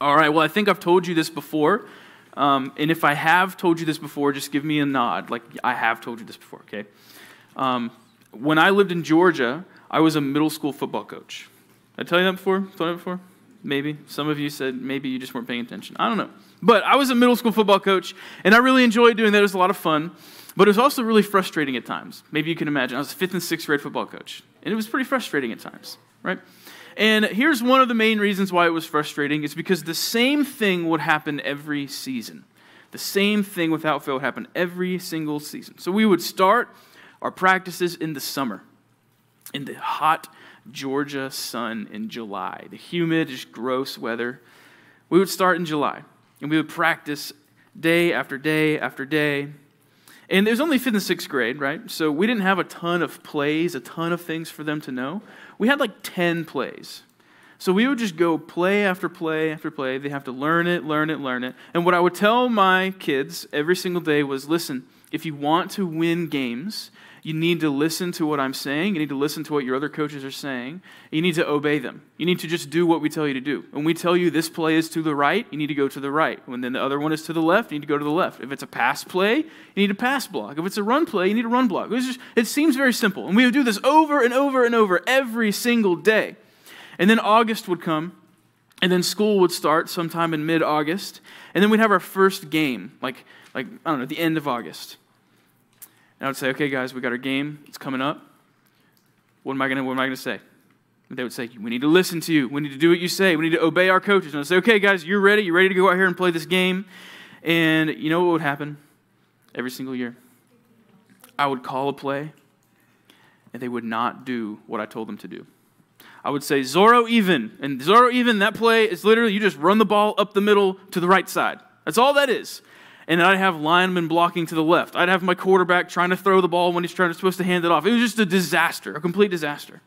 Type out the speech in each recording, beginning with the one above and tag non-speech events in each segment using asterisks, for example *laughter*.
All right, well, I think I've told you this before. Um, and if I have told you this before, just give me a nod. Like, I have told you this before, okay? Um, when I lived in Georgia, I was a middle school football coach. Did I tell you that before? Told you that before? Maybe. Some of you said maybe you just weren't paying attention. I don't know. But I was a middle school football coach, and I really enjoyed doing that. It was a lot of fun. But it was also really frustrating at times. Maybe you can imagine. I was a fifth and sixth grade football coach, and it was pretty frustrating at times, right? And here's one of the main reasons why it was frustrating is because the same thing would happen every season. The same thing without fail would happen every single season. So we would start our practices in the summer, in the hot Georgia sun in July, the humid, just gross weather. We would start in July, and we would practice day after day after day. And it was only fifth and sixth grade, right? So we didn't have a ton of plays, a ton of things for them to know. We had like 10 plays. So we would just go play after play after play. They have to learn it, learn it, learn it. And what I would tell my kids every single day was listen, if you want to win games, you need to listen to what I'm saying. You need to listen to what your other coaches are saying. You need to obey them. You need to just do what we tell you to do. When we tell you this play is to the right, you need to go to the right. When then the other one is to the left, you need to go to the left. If it's a pass play, you need a pass block. If it's a run play, you need a run block. Just, it seems very simple. And we would do this over and over and over every single day. And then August would come, and then school would start sometime in mid August. And then we'd have our first game, like, like, I don't know, the end of August. And I would say, okay, guys, we got our game. It's coming up. What am I going to say? And they would say, we need to listen to you. We need to do what you say. We need to obey our coaches. And I'd say, okay, guys, you're ready. You're ready to go out here and play this game. And you know what would happen every single year? I would call a play, and they would not do what I told them to do. I would say Zorro even. And Zorro even, that play is literally you just run the ball up the middle to the right side. That's all that is and I'd have linemen blocking to the left. I'd have my quarterback trying to throw the ball when he's trying to, supposed to hand it off. It was just a disaster, a complete disaster.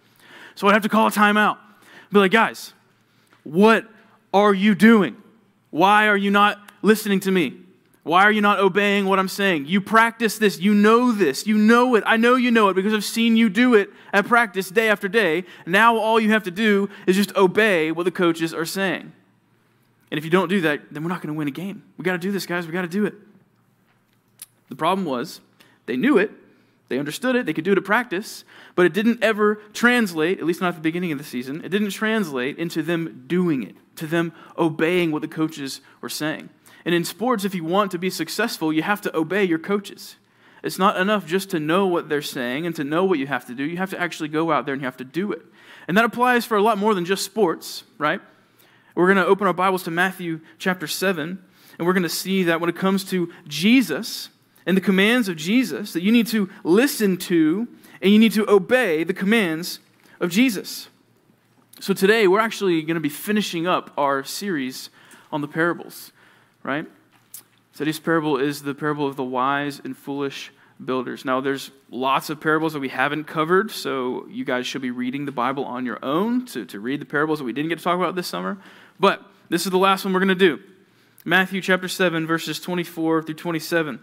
So I'd have to call a timeout. Be like, guys, what are you doing? Why are you not listening to me? Why are you not obeying what I'm saying? You practice this. You know this. You know it. I know you know it because I've seen you do it at practice day after day. Now all you have to do is just obey what the coaches are saying. And if you don't do that, then we're not going to win a game. We got to do this, guys. We got to do it. The problem was they knew it, they understood it, they could do it at practice, but it didn't ever translate, at least not at the beginning of the season, it didn't translate into them doing it, to them obeying what the coaches were saying. And in sports, if you want to be successful, you have to obey your coaches. It's not enough just to know what they're saying and to know what you have to do. You have to actually go out there and you have to do it. And that applies for a lot more than just sports, right? We're going to open our Bibles to Matthew chapter 7, and we're going to see that when it comes to Jesus and the commands of Jesus, that you need to listen to and you need to obey the commands of Jesus. So today, we're actually going to be finishing up our series on the parables, right? Today's parable is the parable of the wise and foolish builders. Now, there's lots of parables that we haven't covered, so you guys should be reading the Bible on your own to, to read the parables that we didn't get to talk about this summer. But this is the last one we're going to do Matthew chapter 7, verses 24 through 27.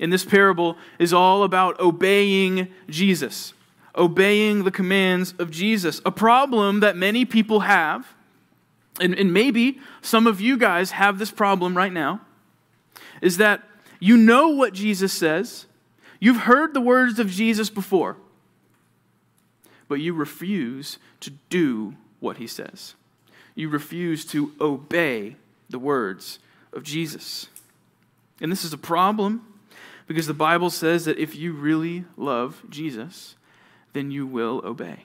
In this parable is all about obeying Jesus, obeying the commands of Jesus. A problem that many people have, and, and maybe some of you guys have this problem right now, is that you know what Jesus says, you've heard the words of Jesus before, but you refuse to do what he says you refuse to obey the words of Jesus. And this is a problem because the Bible says that if you really love Jesus, then you will obey.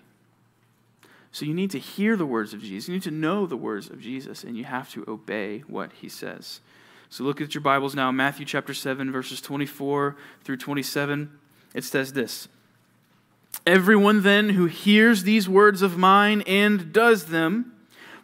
So you need to hear the words of Jesus. You need to know the words of Jesus, and you have to obey what he says. So look at your Bibles now, Matthew chapter 7, verses 24 through 27. It says this Everyone then who hears these words of mine and does them,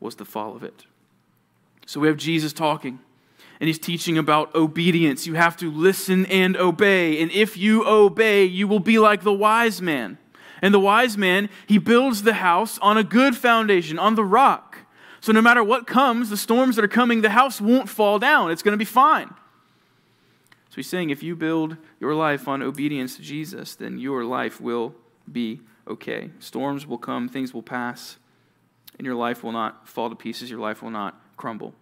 was the fall of it. So we have Jesus talking, and he's teaching about obedience. You have to listen and obey. And if you obey, you will be like the wise man. And the wise man, he builds the house on a good foundation, on the rock. So no matter what comes, the storms that are coming, the house won't fall down. It's going to be fine. So he's saying if you build your life on obedience to Jesus, then your life will be okay. Storms will come, things will pass, and your life will not fall to pieces, your life will not crumble.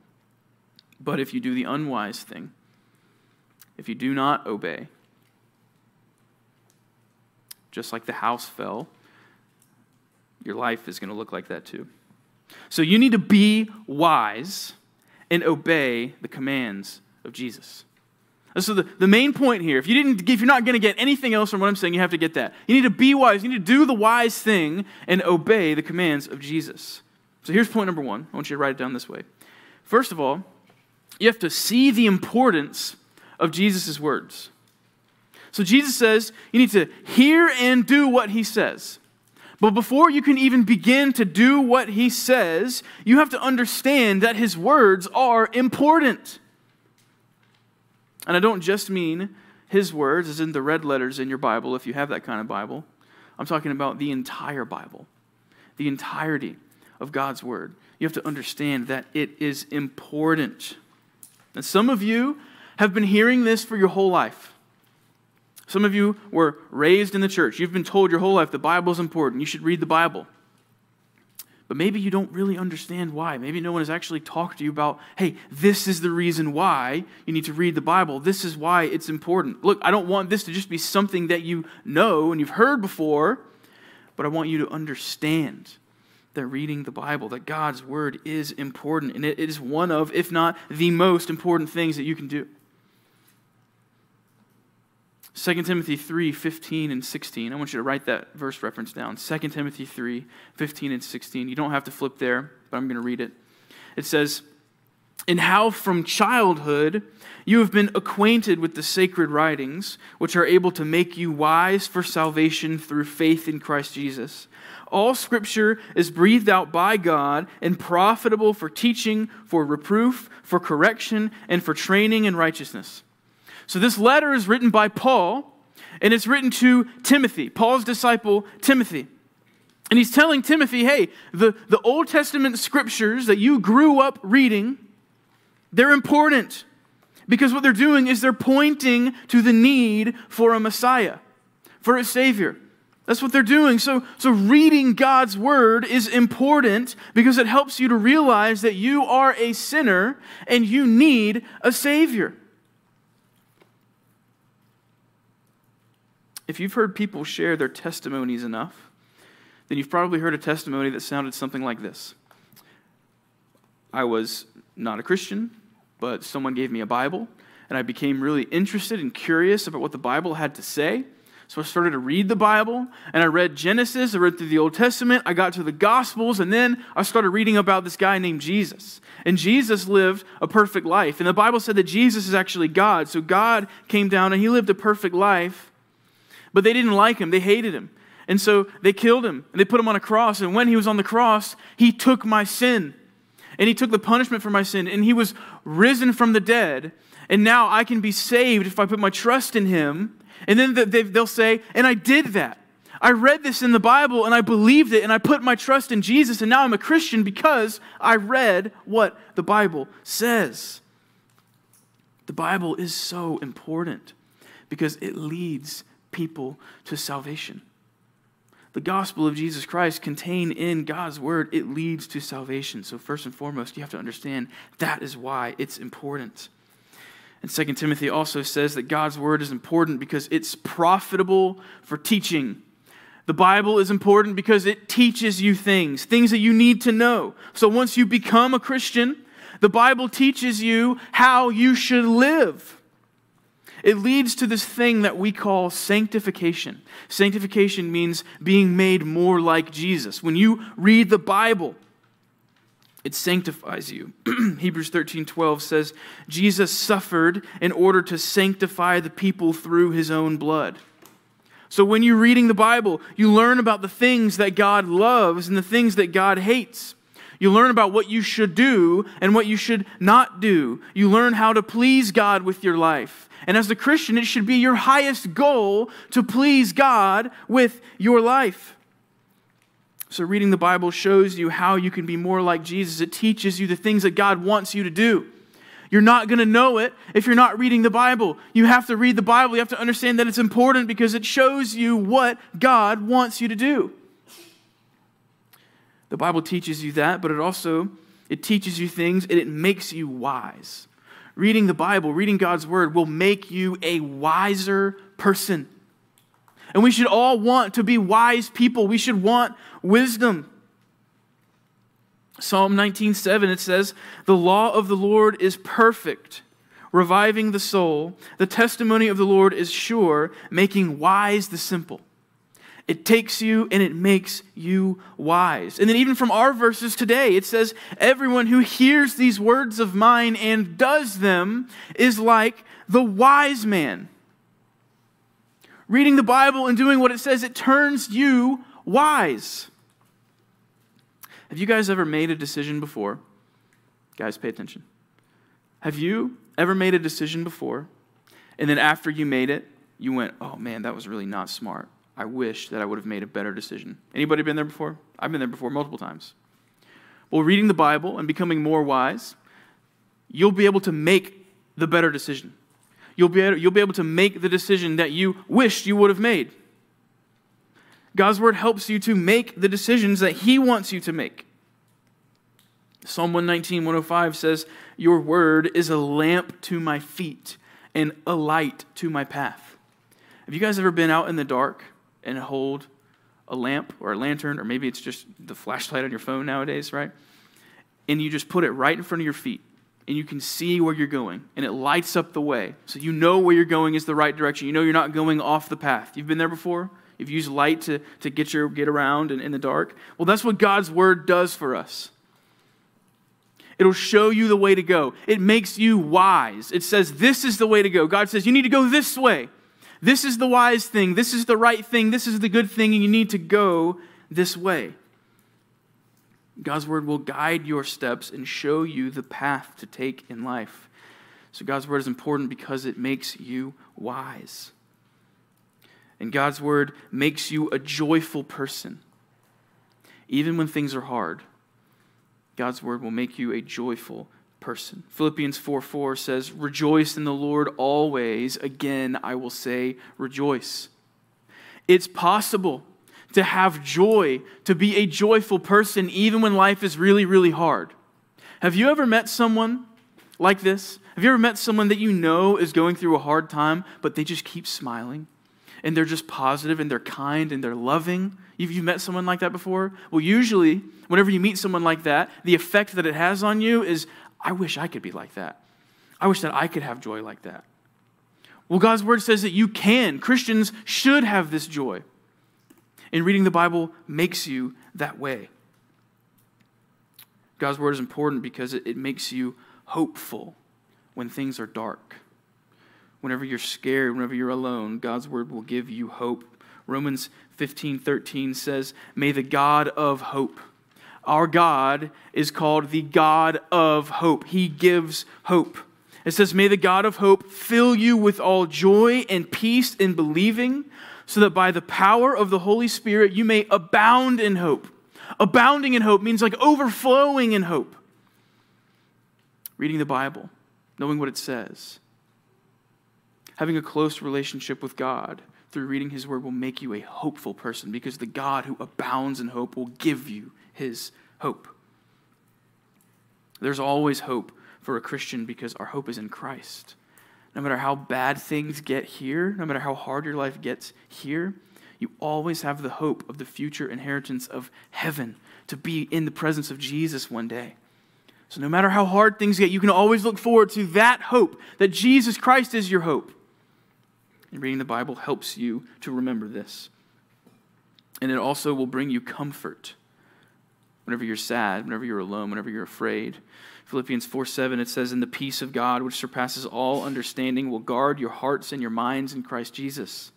But if you do the unwise thing, if you do not obey, just like the house fell, your life is going to look like that too. So you need to be wise and obey the commands of Jesus. So the, the main point here, if you didn't if you're not going to get anything else from what I'm saying, you have to get that. You need to be wise, you need to do the wise thing and obey the commands of Jesus. So here's point number one. I want you to write it down this way. First of all, you have to see the importance of Jesus' words. So Jesus says you need to hear and do what he says. But before you can even begin to do what he says, you have to understand that his words are important. And I don't just mean his words, as in the red letters in your Bible, if you have that kind of Bible. I'm talking about the entire Bible, the entirety of God's word. You have to understand that it is important. And some of you have been hearing this for your whole life. Some of you were raised in the church. You've been told your whole life the Bible is important. You should read the Bible. But maybe you don't really understand why. Maybe no one has actually talked to you about, hey, this is the reason why you need to read the Bible. This is why it's important. Look, I don't want this to just be something that you know and you've heard before, but I want you to understand that reading the Bible, that God's Word is important. And it is one of, if not the most important things that you can do. 2 Timothy 3 15 and 16. I want you to write that verse reference down. 2 Timothy 3 15 and 16. You don't have to flip there, but I'm going to read it. It says, And how from childhood you have been acquainted with the sacred writings, which are able to make you wise for salvation through faith in Christ Jesus. All scripture is breathed out by God and profitable for teaching, for reproof, for correction, and for training in righteousness so this letter is written by Paul, and it's written to Timothy, Paul's disciple Timothy. And he's telling Timothy, hey, the, the Old Testament scriptures that you grew up reading, they're important. Because what they're doing is they're pointing to the need for a Messiah, for a Savior. That's what they're doing. So, so reading God's word is important because it helps you to realize that you are a sinner and you need a Savior. If you've heard people share their testimonies enough, then you've probably heard a testimony that sounded something like this I was not a Christian, but someone gave me a Bible, and I became really interested and curious about what the Bible had to say. So I started to read the Bible, and I read Genesis, I read through the Old Testament, I got to the Gospels, and then I started reading about this guy named Jesus. And Jesus lived a perfect life. And the Bible said that Jesus is actually God. So God came down and he lived a perfect life. But they didn't like him, they hated him. And so they killed him and they put him on a cross. And when he was on the cross, he took my sin and he took the punishment for my sin and he was risen from the dead. And now I can be saved if I put my trust in him. And then they'll say, and I did that. I read this in the Bible and I believed it and I put my trust in Jesus and now I'm a Christian because I read what the Bible says. The Bible is so important because it leads people to salvation. The gospel of Jesus Christ contained in God's word, it leads to salvation. So, first and foremost, you have to understand that is why it's important. And 2 Timothy also says that God's word is important because it's profitable for teaching. The Bible is important because it teaches you things, things that you need to know. So once you become a Christian, the Bible teaches you how you should live it leads to this thing that we call sanctification. Sanctification means being made more like Jesus. When you read the Bible, it sanctifies you. *clears throat* Hebrews 13 12 says, Jesus suffered in order to sanctify the people through his own blood. So when you're reading the Bible, you learn about the things that God loves and the things that God hates. You learn about what you should do and what you should not do. You learn how to please God with your life. And as a Christian, it should be your highest goal to please God with your life. So, reading the Bible shows you how you can be more like Jesus. It teaches you the things that God wants you to do. You're not going to know it if you're not reading the Bible. You have to read the Bible. You have to understand that it's important because it shows you what God wants you to do. The Bible teaches you that, but it also it teaches you things and it makes you wise. Reading the Bible, reading God's word will make you a wiser person. And we should all want to be wise people. We should want wisdom. Psalm 19:7 it says, "The law of the Lord is perfect, reviving the soul. The testimony of the Lord is sure, making wise the simple." It takes you and it makes you wise. And then, even from our verses today, it says, Everyone who hears these words of mine and does them is like the wise man reading the Bible and doing what it says, it turns you wise. Have you guys ever made a decision before? Guys, pay attention. Have you ever made a decision before, and then after you made it, you went, oh man, that was really not smart. I wish that I would have made a better decision. Anybody been there before? I've been there before multiple times. Well, reading the Bible and becoming more wise, you'll be able to make the better decision you'll be, able, you'll be able to make the decision that you wished you would have made. God's word helps you to make the decisions that He wants you to make. Psalm 119, 105 says, Your word is a lamp to my feet and a light to my path. Have you guys ever been out in the dark and hold a lamp or a lantern, or maybe it's just the flashlight on your phone nowadays, right? And you just put it right in front of your feet and you can see where you're going, and it lights up the way. So you know where you're going is the right direction. You know you're not going off the path. You've been there before? You've used light to, to get, your, get around in, in the dark? Well, that's what God's word does for us. It'll show you the way to go. It makes you wise. It says, This is the way to go. God says, You need to go this way. This is the wise thing. This is the right thing. This is the good thing, and you need to go this way. God's word will guide your steps and show you the path to take in life. So, God's word is important because it makes you wise. And God's word makes you a joyful person. Even when things are hard, God's word will make you a joyful person. Philippians 4 4 says, Rejoice in the Lord always. Again, I will say, rejoice. It's possible to have joy, to be a joyful person, even when life is really, really hard. Have you ever met someone like this? Have you ever met someone that you know is going through a hard time, but they just keep smiling? And they're just positive and they're kind and they're loving? You've, you've met someone like that before? Well, usually, whenever you meet someone like that, the effect that it has on you is, I wish I could be like that. I wish that I could have joy like that. Well, God's word says that you can. Christians should have this joy. And reading the Bible makes you that way. God's word is important because it, makes you hopeful when things are dark. Whenever you're scared, whenever you're alone, God's word will give you hope. Romans 15 13 says, May the God of hope. Our God is called the God of hope. He gives hope. It says, May the God of hope fill you with all joy and peace in believing so that by the power of the Holy Spirit you may abound in hope. Abounding in hope means like overflowing in hope. Reading the Bible, knowing what it says, having a close relationship with God through reading His Word will make you a hopeful person because the God who abounds in hope will give you His hope. There's always hope for a Christian because our hope is in Christ no matter how bad things get here, no matter how hard your life gets here, you always have the hope of the future inheritance of heaven to be in the presence of Jesus one day. So, no matter how hard things get, you can always look forward to that hope that Jesus Christ is your hope. And reading the Bible helps you to remember this. And it also will bring you comfort whenever you're sad, whenever you're alone, whenever you're afraid. Philippians 4 7, it says, And the peace of God, which surpasses all understanding, will guard your hearts and your minds in Christ Jesus.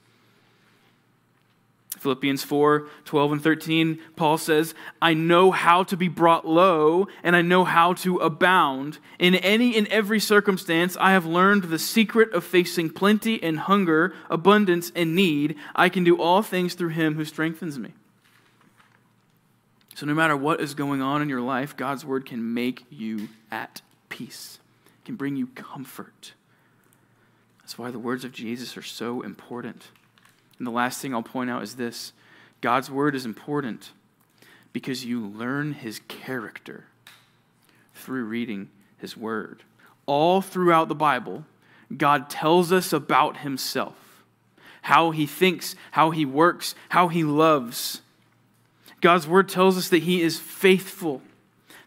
Philippians 4 12 and 13, Paul says, I know how to be brought low, and I know how to abound. In any and every circumstance, I have learned the secret of facing plenty and hunger, abundance and need. I can do all things through him who strengthens me. So, no matter what is going on in your life, God's word can make you at peace, can bring you comfort. That's why the words of Jesus are so important. And the last thing I'll point out is this God's word is important because you learn his character through reading his word. All throughout the Bible, God tells us about himself how he thinks, how he works, how he loves. God's word tells us that he is faithful,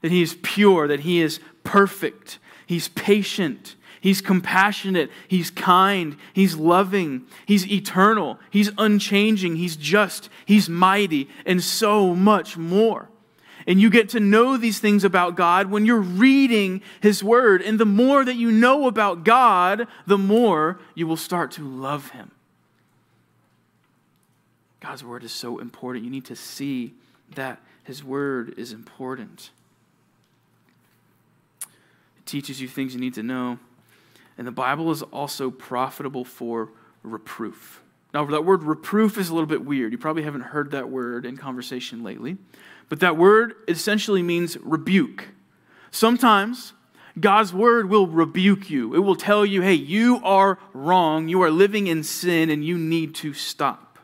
that he is pure, that he is perfect, he's patient, He's compassionate. He's kind. He's loving. He's eternal. He's unchanging. He's just. He's mighty, and so much more. And you get to know these things about God when you're reading His Word. And the more that you know about God, the more you will start to love Him. God's Word is so important. You need to see that His Word is important. It teaches you things you need to know. And the Bible is also profitable for reproof. Now, that word reproof is a little bit weird. You probably haven't heard that word in conversation lately. But that word essentially means rebuke. Sometimes God's word will rebuke you. It will tell you, hey, you are wrong. You are living in sin and you need to stop.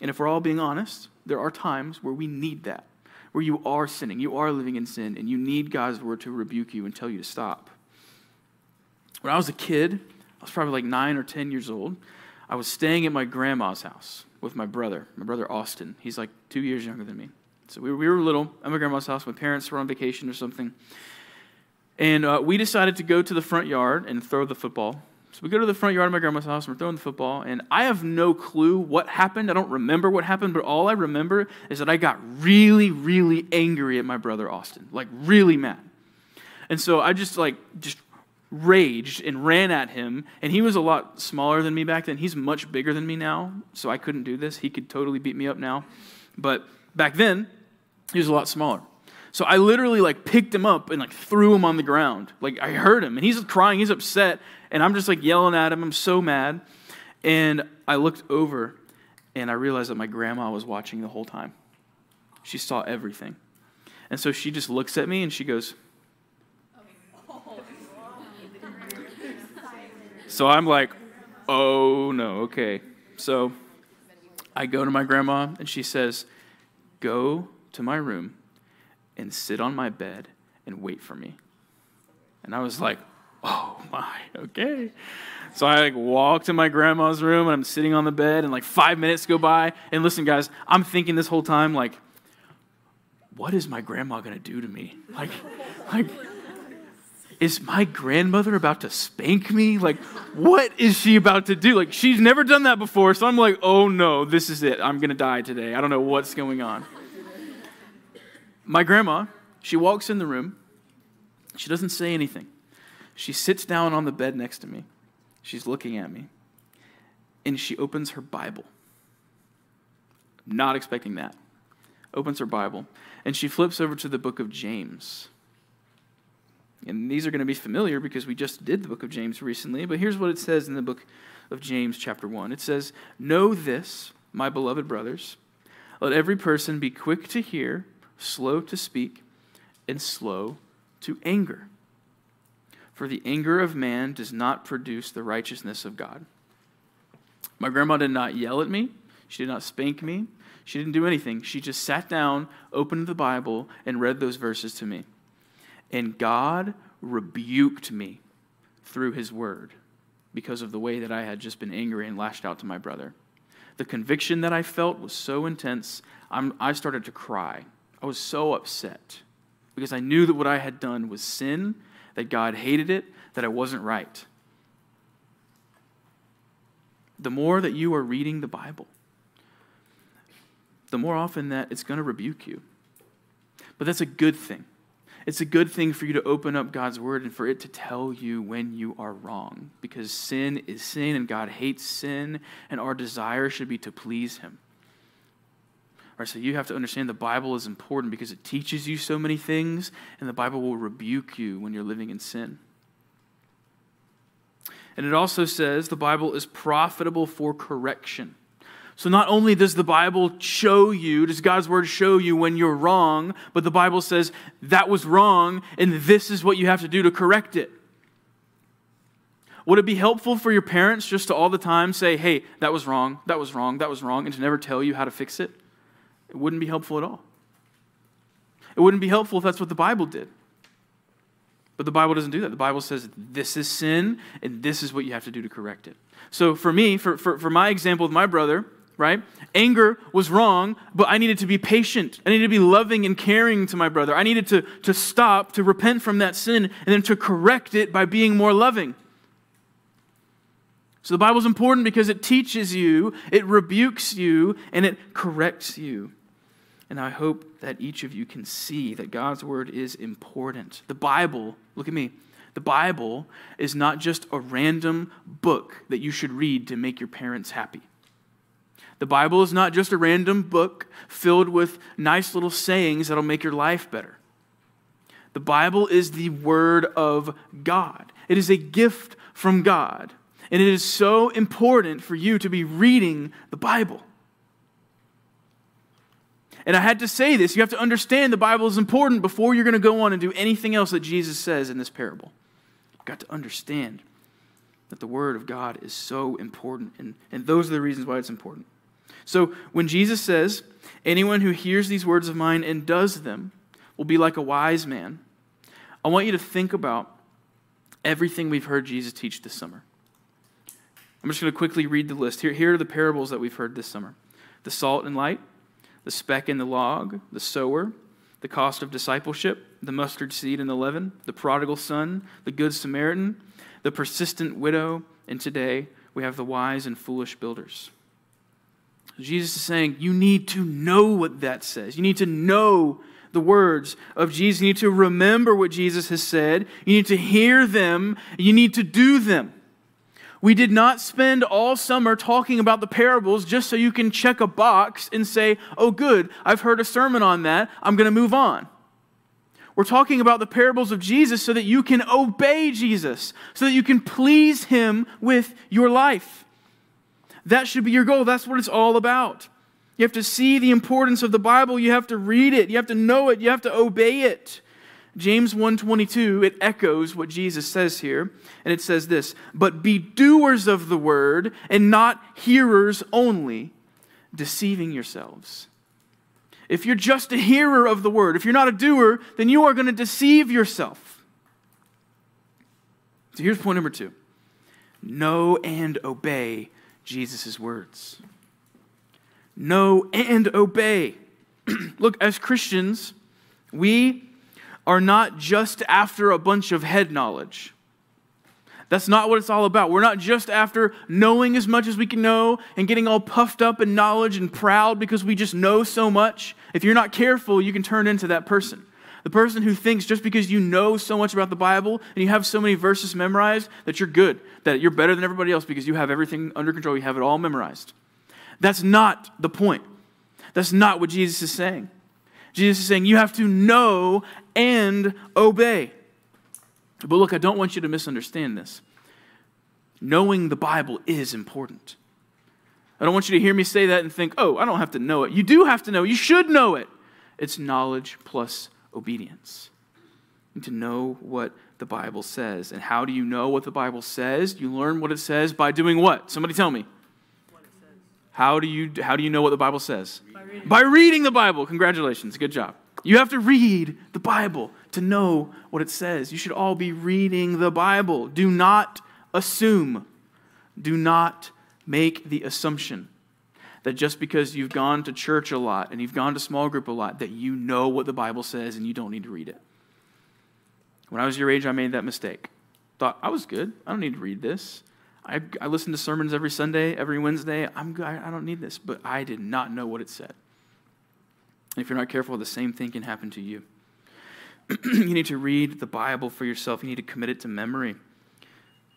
And if we're all being honest, there are times where we need that, where you are sinning, you are living in sin, and you need God's word to rebuke you and tell you to stop. When I was a kid, I was probably like nine or 10 years old, I was staying at my grandma's house with my brother, my brother Austin. He's like two years younger than me. So we were, we were little at my grandma's house. My parents were on vacation or something. And uh, we decided to go to the front yard and throw the football. So we go to the front yard of my grandma's house and we're throwing the football. And I have no clue what happened. I don't remember what happened, but all I remember is that I got really, really angry at my brother Austin, like really mad. And so I just like just raged and ran at him. And he was a lot smaller than me back then. He's much bigger than me now, so I couldn't do this. He could totally beat me up now. But back then, he was a lot smaller. So I literally like picked him up and like threw him on the ground. Like I heard him and he's crying, he's upset, and I'm just like yelling at him. I'm so mad. And I looked over and I realized that my grandma was watching the whole time. She saw everything. And so she just looks at me and she goes, So I'm like, oh no, okay. So I go to my grandma and she says, go to my room and sit on my bed and wait for me. And I was like, oh my, okay. So I like walk to my grandma's room and I'm sitting on the bed and like five minutes go by. And listen, guys, I'm thinking this whole time, like, what is my grandma gonna do to me? Like, *laughs* like, is my grandmother about to spank me? Like, what is she about to do? Like, she's never done that before. So I'm like, oh no, this is it. I'm to die today. I don't know what's going on. My grandma, she walks in the room. She doesn't say anything. She sits down on the bed next to me. She's looking at me. And she opens her Bible. Not expecting that. Opens her Bible. And she flips over to the book of James. And these are going to be familiar because we just did the book of James recently, but here's what it says in the book of James, chapter 1. It says, Know this, my beloved brothers. Let every person be quick to hear, slow to speak, and slow to anger. For the anger of man does not produce the righteousness of God. My grandma did not yell at me, she did not spank me, she didn't do anything. She just sat down, opened the Bible, and read those verses to me. And God rebuked me through his word because of the way that I had just been angry and lashed out to my brother. The conviction that I felt was so intense, I'm, i started to cry. I was so upset because I knew that what I had done was sin, that God hated it, that I wasn't right. The more that you are reading the Bible, the more often that it's going to rebuke you. But that's a good thing. It's a good thing for you to open up God's word and for it to tell you when you are wrong because sin is sin and God hates sin and our desire should be to please him. Right, so you have to understand the Bible is important because it teaches you so many things and the Bible will rebuke you when you're living in sin. And it also says the Bible is profitable for correction. So not only does the Bible show you, does God's word show you when you're wrong, but the Bible says that was wrong and this is what you have to do to correct it. Would it be helpful for your parents just to all the time say, hey, that was wrong, that was wrong, that was wrong, and to never tell you how to fix it? It wouldn't be helpful at all. It wouldn't be helpful if that's what the Bible did. But the Bible doesn't do that. The Bible says this is sin, and this is what you have to do to correct it. So for me, for, for, for my example with my brother, right? Anger was wrong, but I needed to be patient. I needed to be loving and caring to my brother. I needed to, to stop, to repent from that sin, and then to correct it by being more loving. So the Bible is important because it teaches you, it rebukes you, and it corrects you. And I hope that each of you can see that God's word is important. The Bible, look at me, the Bible is not just a random book that you should read to make your parents happy. The Bible is not just a random book filled with nice little sayings that'll make your life better. The Bible is the Word of God, it is a gift from God. And it is so important for you to be reading the Bible. And I had to say this you have to understand the Bible is important before you're going to go on and do anything else that Jesus says in this parable. You've got to understand that the Word of God is so important. And, and those are the reasons why it's important. So when Jesus says, Anyone who hears these words of mine and does them will be like a wise man, I want you to think about everything we've heard Jesus teach this summer. I'm just going to quickly read the list. Here, here are the parables that we've heard this summer the salt and light, the speck in the log, the sower, the cost of discipleship, the mustard seed and the leaven, the prodigal son, the good Samaritan, the persistent widow, and today we have the wise and foolish builders. Jesus is saying, you need to know what that says. You need to know the words of Jesus. You need to remember what Jesus has said. You need to hear them. You need to do them. We did not spend all summer talking about the parables just so you can check a box and say, oh, good, I've heard a sermon on that. I'm going to move on. We're talking about the parables of Jesus so that you can obey Jesus, so that you can please Him with your life. That should be your goal. That's what it's all about. You have to see the importance of the Bible. You have to read it. You have to know it. You have to obey it. James 1:22 it echoes what Jesus says here and it says this but be doers of the word and not hearers only deceiving yourselves if you're just a hearer of the word if you're not a doer then you are going to deceive yourself so here's point number 2 know and obey Jesus' words. Know and obey. *clears throat* Look, as Christians, we are not just after a bunch of head knowledge. That's not what it's all about. We're not just after knowing as much as we can know and getting all puffed up in knowledge and proud because we just know so much. If you're not careful, you can turn into that person. The person who thinks just because you know so much about the Bible and you have so many verses memorized that you're good, that you're better than everybody else because you have everything under control, you have it all memorized. That's not the point. That's not what Jesus is saying. Jesus is saying you have to know and obey. But look, I don't want you to misunderstand this. Knowing the Bible is important. I don't want you to hear me say that and think, oh, I don't have to know it. You do have to know. You should know it. It's knowledge plus obedience. And to know what the Bible says. And how do you know what the Bible says? You learn what it says by doing what? Somebody tell me. How do you how do you know what the Bible says? By reading. by reading the Bible. Congratulations. Good job. You have to read the Bible to know what it says. You should all be reading the Bible. Do not assume. Do not make the assumption that just because you've gone to church a lot and you've gone to small group a lot, that you know what the Bible says and you don't need to read it. When I was your age, I made that mistake. Thought, I was good. I don't need to read this. I, I listen to sermons every Sunday, every Wednesday. I'm good. I don't need this. But I did not know what it said. And if you're not careful, the same thing can happen to you. *clears throat* you need to read the Bible for yourself. You need to commit it to memory.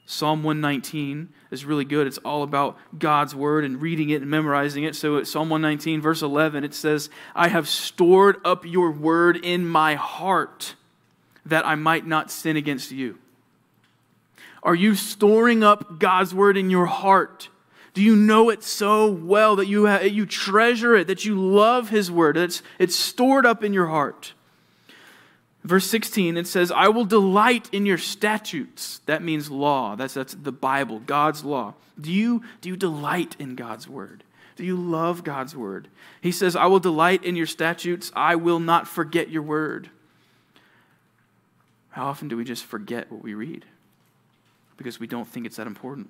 Psalm 119 is really good. It's all about God's word and reading it and memorizing it. So, Psalm 119, verse 11, it says, I have stored up your word in my heart that I might not sin against you. Are you storing up God's word in your heart? Do you know it so well that you, you treasure it, that you love his word, it's, it's stored up in your heart? Verse 16, it says, I will delight in your statutes. That means law. That's, that's the Bible, God's law. Do you, do you delight in God's word? Do you love God's word? He says, I will delight in your statutes. I will not forget your word. How often do we just forget what we read? Because we don't think it's that important.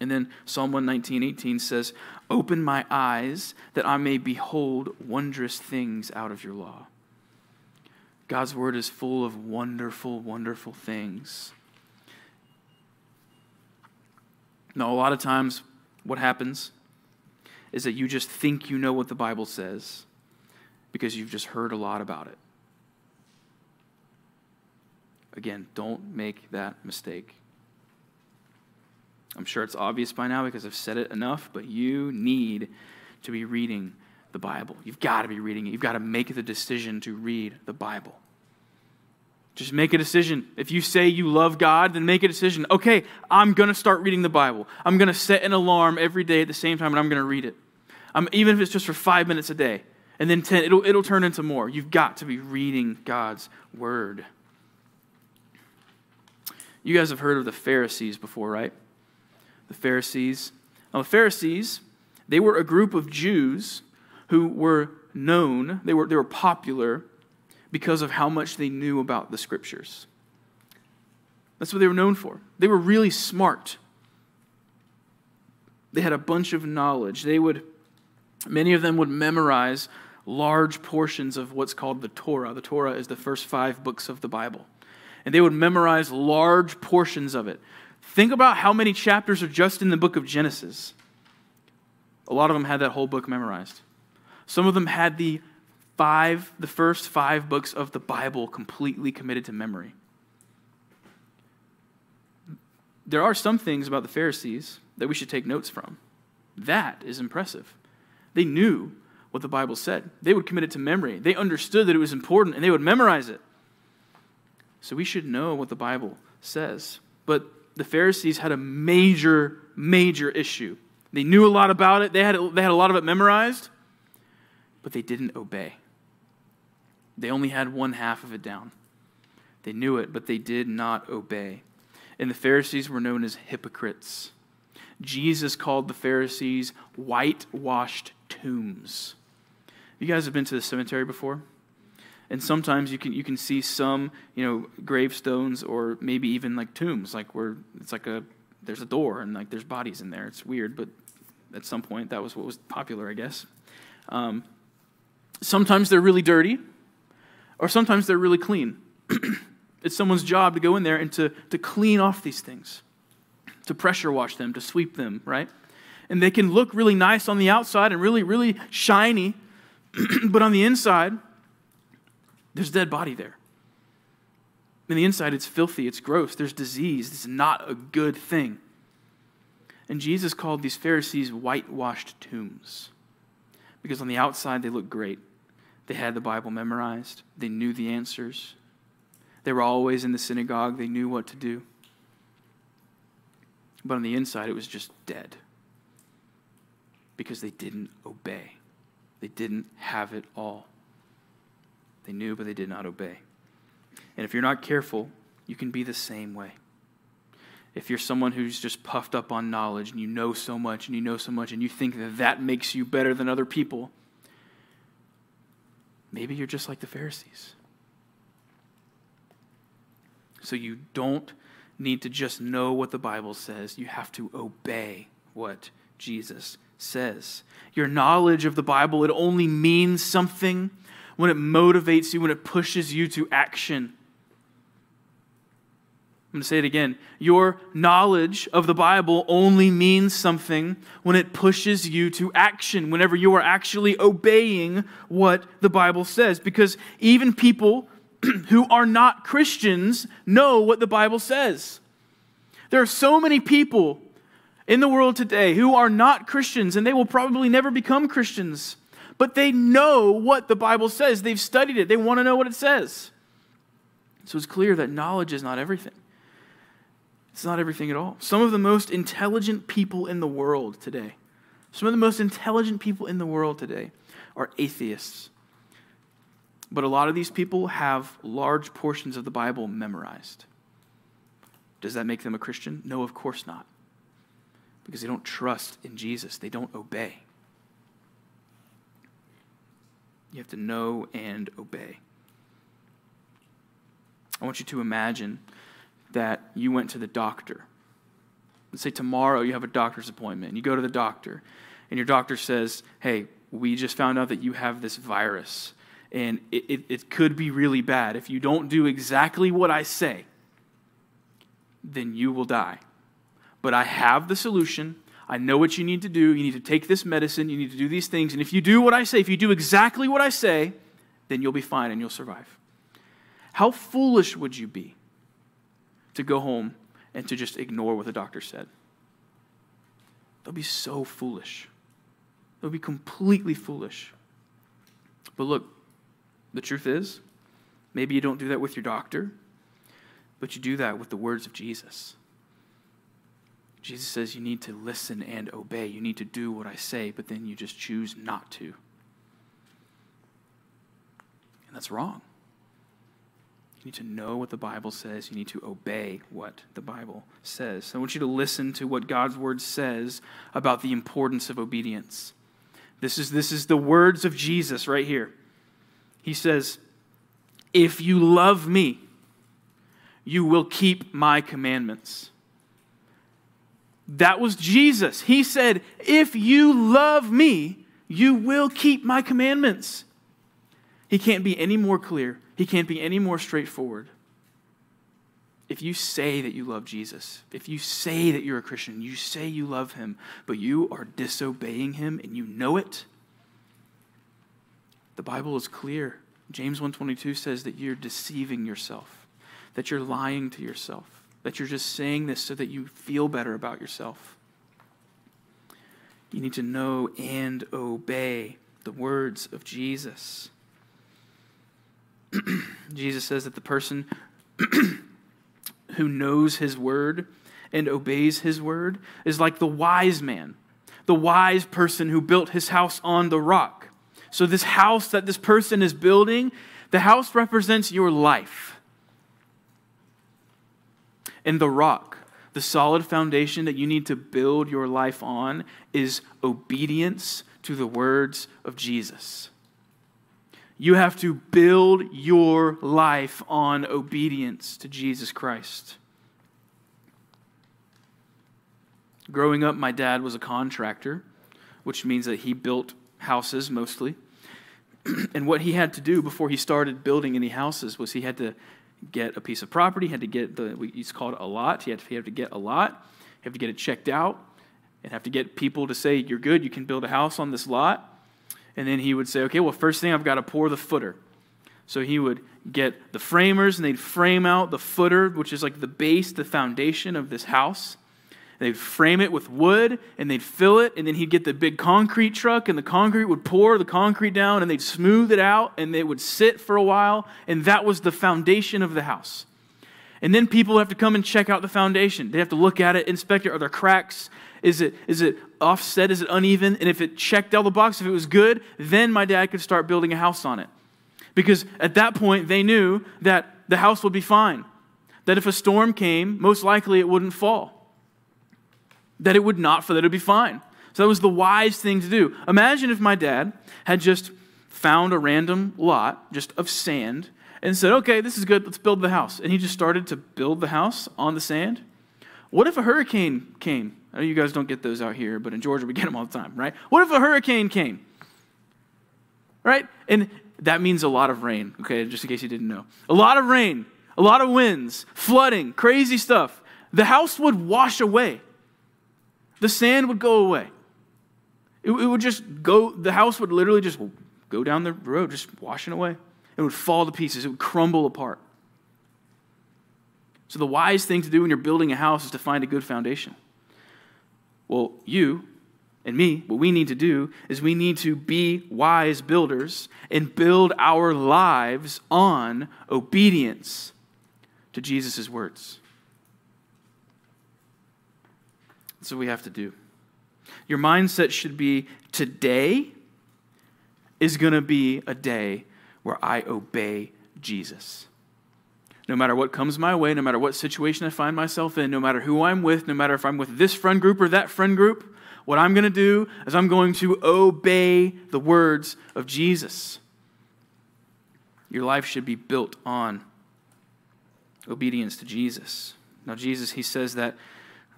And then Psalm 119, 18 says, Open my eyes that I may behold wondrous things out of your law. God's word is full of wonderful, wonderful things. Now, a lot of times, what happens is that you just think you know what the Bible says because you've just heard a lot about it. Again, don't make that mistake. I'm sure it's obvious by now because I've said it enough, but you need to be reading the Bible. You've got to be reading it. You've got to make the decision to read the Bible. Just make a decision. If you say you love God, then make a decision. Okay, I'm going to start reading the Bible. I'm going to set an alarm every day at the same time and I'm going to read it. Um, even if it's just for five minutes a day. And then 10, it'll, it'll turn into more. You've got to be reading God's Word. You guys have heard of the Pharisees before, right? The Pharisees. Now, the Pharisees, they were a group of Jews who were known, they were, they were popular because of how much they knew about the scriptures. That's what they were known for. They were really smart. They had a bunch of knowledge. They would, many of them would memorize large portions of what's called the Torah. The Torah is the first five books of the Bible. And they would memorize large portions of it. Think about how many chapters are just in the book of Genesis. A lot of them had that whole book memorized. Some of them had the five, the first five books of the Bible completely committed to memory. There are some things about the Pharisees that we should take notes from. That is impressive. They knew what the Bible said. They would commit it to memory. They understood that it was important and they would memorize it. So we should know what the Bible says. But the Pharisees had a major, major issue. They knew a lot about it, they had, they had a lot of it memorized, but they didn't obey. They only had one half of it down. They knew it, but they did not obey. And the Pharisees were known as hypocrites. Jesus called the Pharisees whitewashed tombs. You guys have been to the cemetery before? And sometimes you can, you can see some, you know, gravestones or maybe even like tombs, like where it's like a, there's a door and like there's bodies in there. It's weird, but at some point that was what was popular, I guess. Um, sometimes they're really dirty or sometimes they're really clean. *clears throat* it's someone's job to go in there and to, to clean off these things, to pressure wash them, to sweep them, right? And they can look really nice on the outside and really, really shiny, *clears throat* but on the inside, there's a dead body there. In the inside, it's filthy, it's gross, there's disease. It's not a good thing. And Jesus called these Pharisees whitewashed tombs because on the outside they look great. They had the Bible memorized, they knew the answers. They were always in the synagogue, they knew what to do. But on the inside, it was just dead because they didn't obey. They didn't have it all. They knew, but they did not obey. And if you're not careful, you can be the same way. If you're someone who's just puffed up on knowledge and you know so much and you know so much and you think that that makes you better than other people, Maybe you're just like the Pharisees. So you don't need to just know what the Bible says, you have to obey what Jesus says. Your knowledge of the Bible, it only means something when it motivates you, when it pushes you to action. I'm going to say it again. Your knowledge of the Bible only means something when it pushes you to action, whenever you are actually obeying what the Bible says. Because even people *clears throat* who are not Christians know what the Bible says. There are so many people in the world today who are not Christians, and they will probably never become Christians, but they know what the Bible says. They've studied it, they want to know what it says. So it's clear that knowledge is not everything. It's not everything at all. Some of the most intelligent people in the world today, some of the most intelligent people in the world today are atheists. But a lot of these people have large portions of the Bible memorized. Does that make them a Christian? No, of course not. Because they don't trust in Jesus, they don't obey. You have to know and obey. I want you to imagine that you went to the doctor. Let's say tomorrow you have a doctor's appointment. And you go to the doctor, and your doctor says, Hey, we just found out that you have this virus, and it, it, it could be really bad. If you don't do exactly what I say, then you will die. But I have the solution. I know what you need to do. You need to take this medicine. You need to do these things. And if you do what I say, if you do exactly what I say, then you'll be fine and you'll survive. How foolish would you be to go home and to just ignore what the doctor said? They'll be so foolish. They'll be completely foolish. But look, the truth is, maybe you don't do that with your doctor, but you do that with the words of Jesus. Jesus says you need to listen and obey. You need to do what I say, but then you just choose not to. And that's wrong. You need to know what the Bible says. You need to obey what the Bible says. So I want you to listen to what God's word says about the importance of obedience. This is, this is the words of Jesus right here. He says, If you love me, you will keep my commandments. That was Jesus. He said, If you love me, you will keep my commandments. He can't be any more clear, he can't be any more straightforward. If you say that you love Jesus, if you say that you're a Christian, you say you love him, but you are disobeying him and you know it, the Bible is clear. James 1:22 says that you're deceiving yourself, that you're lying to yourself that you're just saying this so that you feel better about yourself. You need to know and obey the words of Jesus. *clears throat* Jesus says that the person *clears throat* who knows his word and obeys his word is like the wise man, the wise person who built his house on the rock. So, this house that this person is building, the house represents your life. And the rock, the solid foundation that you need to build your life on, is obedience to the words of Jesus. You have to build your life on obedience to Jesus Christ. Growing up, my dad was a contractor, which means that he built houses mostly. *clears throat* and what he had to do before he started building any houses was he had to get a piece of property, had to get the, it's called a lot. He had, to, he had to get a lot, he had to get it checked out, and have to get people to say, You're good, you can build a house on this lot. And then he would say, Okay, well, first thing I've got to pour the footer. So he would get the framers and they'd frame out the footer, which is like the base, the foundation of this house. They'd frame it with wood and they'd fill it, and then he'd get the big concrete truck, and the concrete would pour the concrete down, and they'd smooth it out, and it would sit for a while, and that was the foundation of the house. And then people have to come and check out the foundation. They have to look at it, inspect it. Are there cracks? Is it, is it offset? Is it uneven? And if it checked all the boxes, if it was good, then my dad could start building a house on it. Because at that point, they knew that the house would be fine. That if a storm came, most likely it wouldn't fall that it would not, for that it would be fine. So that was the wise thing to do. Imagine if my dad had just found a random lot just of sand and said, okay, this is good, let's build the house. And he just started to build the house on the sand. What if a hurricane came? I know you guys don't get those out here, but in Georgia we get them all the time, right? What if a hurricane came? Right? And that means a lot of rain, okay, just in case you didn't know. A lot of rain, a lot of winds, flooding, crazy stuff. The house would wash away the sand would go away. It, it would just go, the house would literally just go down the road, just washing away. It would fall to pieces, it would crumble apart. So, the wise thing to do when you're building a house is to find a good foundation. Well, you and me, what we need to do is we need to be wise builders and build our lives on obedience to Jesus' words. That's what we have to do. Your mindset should be today is going to be a day where I obey Jesus. No matter what comes my way, no matter what situation I find myself in, no matter who I'm with, no matter if I'm with this friend group or that friend group, what I'm going to do is I'm going to obey the words of Jesus. Your life should be built on obedience to Jesus. Now, Jesus, he says that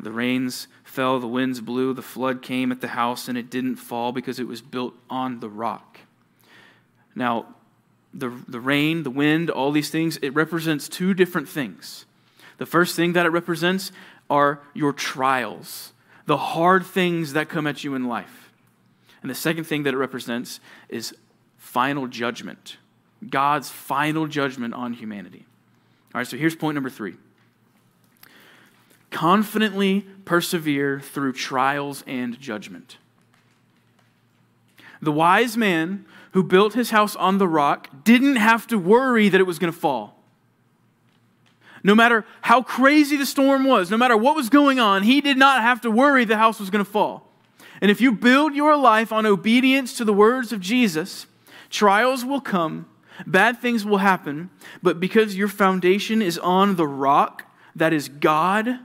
the rains fell, the winds blew, the flood came at the house, and it didn't fall because it was built on the rock. Now, the, the rain, the wind, all these things, it represents two different things. The first thing that it represents are your trials, the hard things that come at you in life. And the second thing that it represents is final judgment, God's final judgment on humanity. All right, so here's point number three confidently persevere through trials and judgment. The wise man who built his house on the rock didn't have to worry that it was going to fall. No matter how crazy the storm was, no matter what was going on, he did not have to worry the house was going to fall. And if you build your life on obedience to the words of Jesus, trials will come, bad things will happen, but because your foundation is on the rock that is God,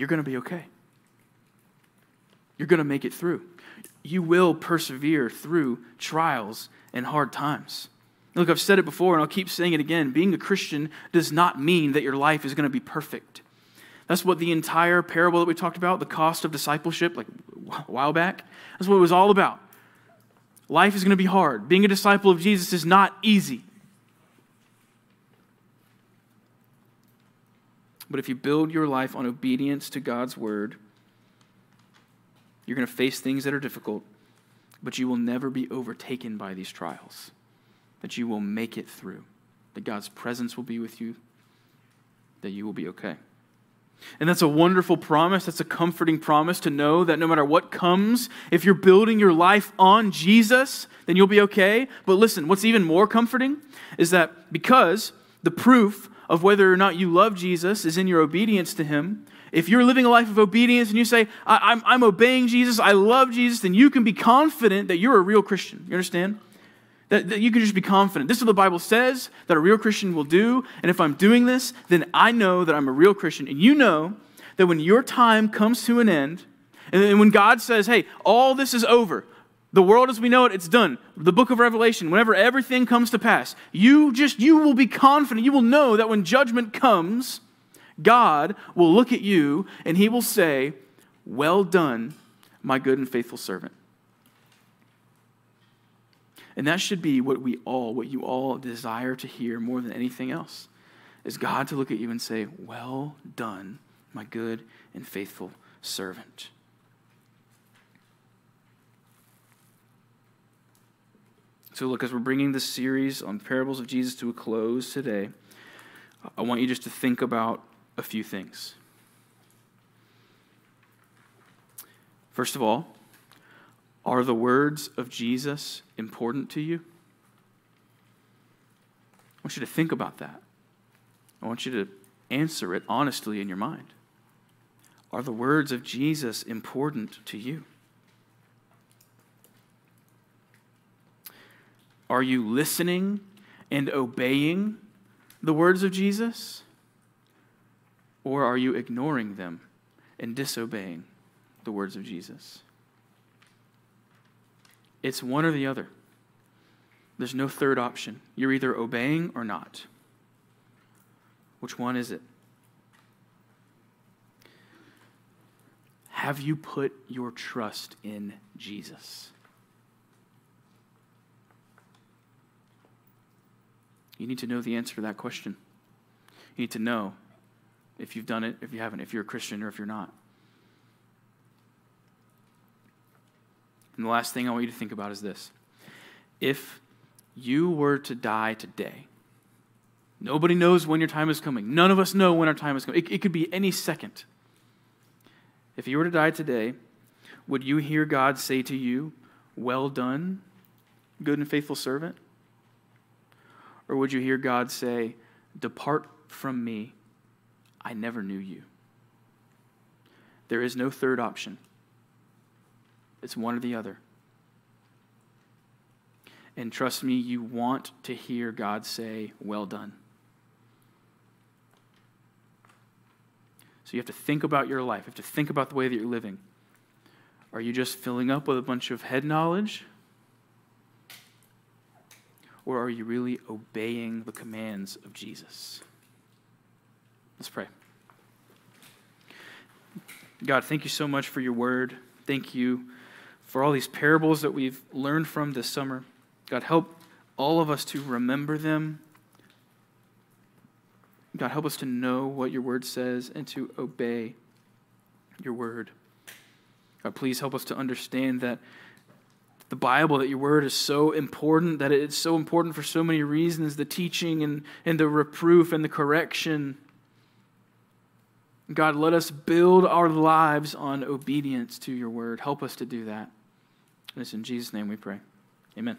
you're going to be okay. You're going to make it through. You will persevere through trials and hard times. Look, I've said it before and I'll keep saying it again. Being a Christian does not mean that your life is going to be perfect. That's what the entire parable that we talked about, the cost of discipleship, like *laughs* a while back, that's what it was all about. Life is going to be hard. Being a disciple of Jesus is not easy. But if you build your life on obedience to God's word, you're going to face things that are difficult, but you will never be overtaken by these trials. That you will make it through. That God's presence will be with you. That you will be okay. And that's a wonderful promise. That's a comforting promise to know that no matter what comes, if you're building your life on Jesus, then you'll be okay. But listen, what's even more comforting is that because the proof of whether or not you love Jesus is in your obedience to Him. If you're living a life of obedience and you say, I, am I'm, I'm obeying Jesus, I love Jesus, then you can be confident that you're a real Christian. You understand? That, that you can just be confident. This is what the Bible says that a real Christian will do. And if I'm doing this, then I know that I'm a real Christian. And you know that when your time comes to an end, and when God says, hey, all this is over, the world as we know it, it's done. The book of Revelation, whenever everything comes to pass, you just, you will be confident. You will know that when judgment comes, God will look at you and he will say, Well done, my good and faithful servant. And that should be what we all, what you all desire to hear more than anything else, is God to look at you and say, Well done, my good and faithful servant. So, look, as we're bringing this series on parables of Jesus to a close today, I want you just to think about a few things. First of all, are the words of Jesus important to you? I want you to think about that. I want you to answer it honestly in your mind. Are the words of Jesus important to you? Are you listening and obeying the words of Jesus? Or are you ignoring them and disobeying the words of Jesus? It's one or the other. There's no third option. You're either obeying or not. Which one is it? Have you put your trust in Jesus? You need to know the answer to that question. You need to know if you've done it, if you haven't, if you're a Christian or if you're not. And the last thing I want you to think about is this if you were to die today, nobody knows when your time is coming. None of us know when our time is coming. It, it could be any second. If you were to die today, would you hear God say to you, Well done, good and faithful servant? Or would you hear God say, Depart from me, I never knew you? There is no third option. It's one or the other. And trust me, you want to hear God say, Well done. So you have to think about your life. You have to think about the way that you're living. Are you just filling up with a bunch of head knowledge? Or are you really obeying the commands of Jesus? Let's pray. God, thank you so much for your word. Thank you for all these parables that we've learned from this summer. God, help all of us to remember them. God, help us to know what your word says and to obey your word. God, please help us to understand that the Bible, that your word is so important, that it's so important for so many reasons the teaching and, and the reproof and the correction. God, let us build our lives on obedience to your word. Help us to do that. And it's in Jesus' name we pray. Amen.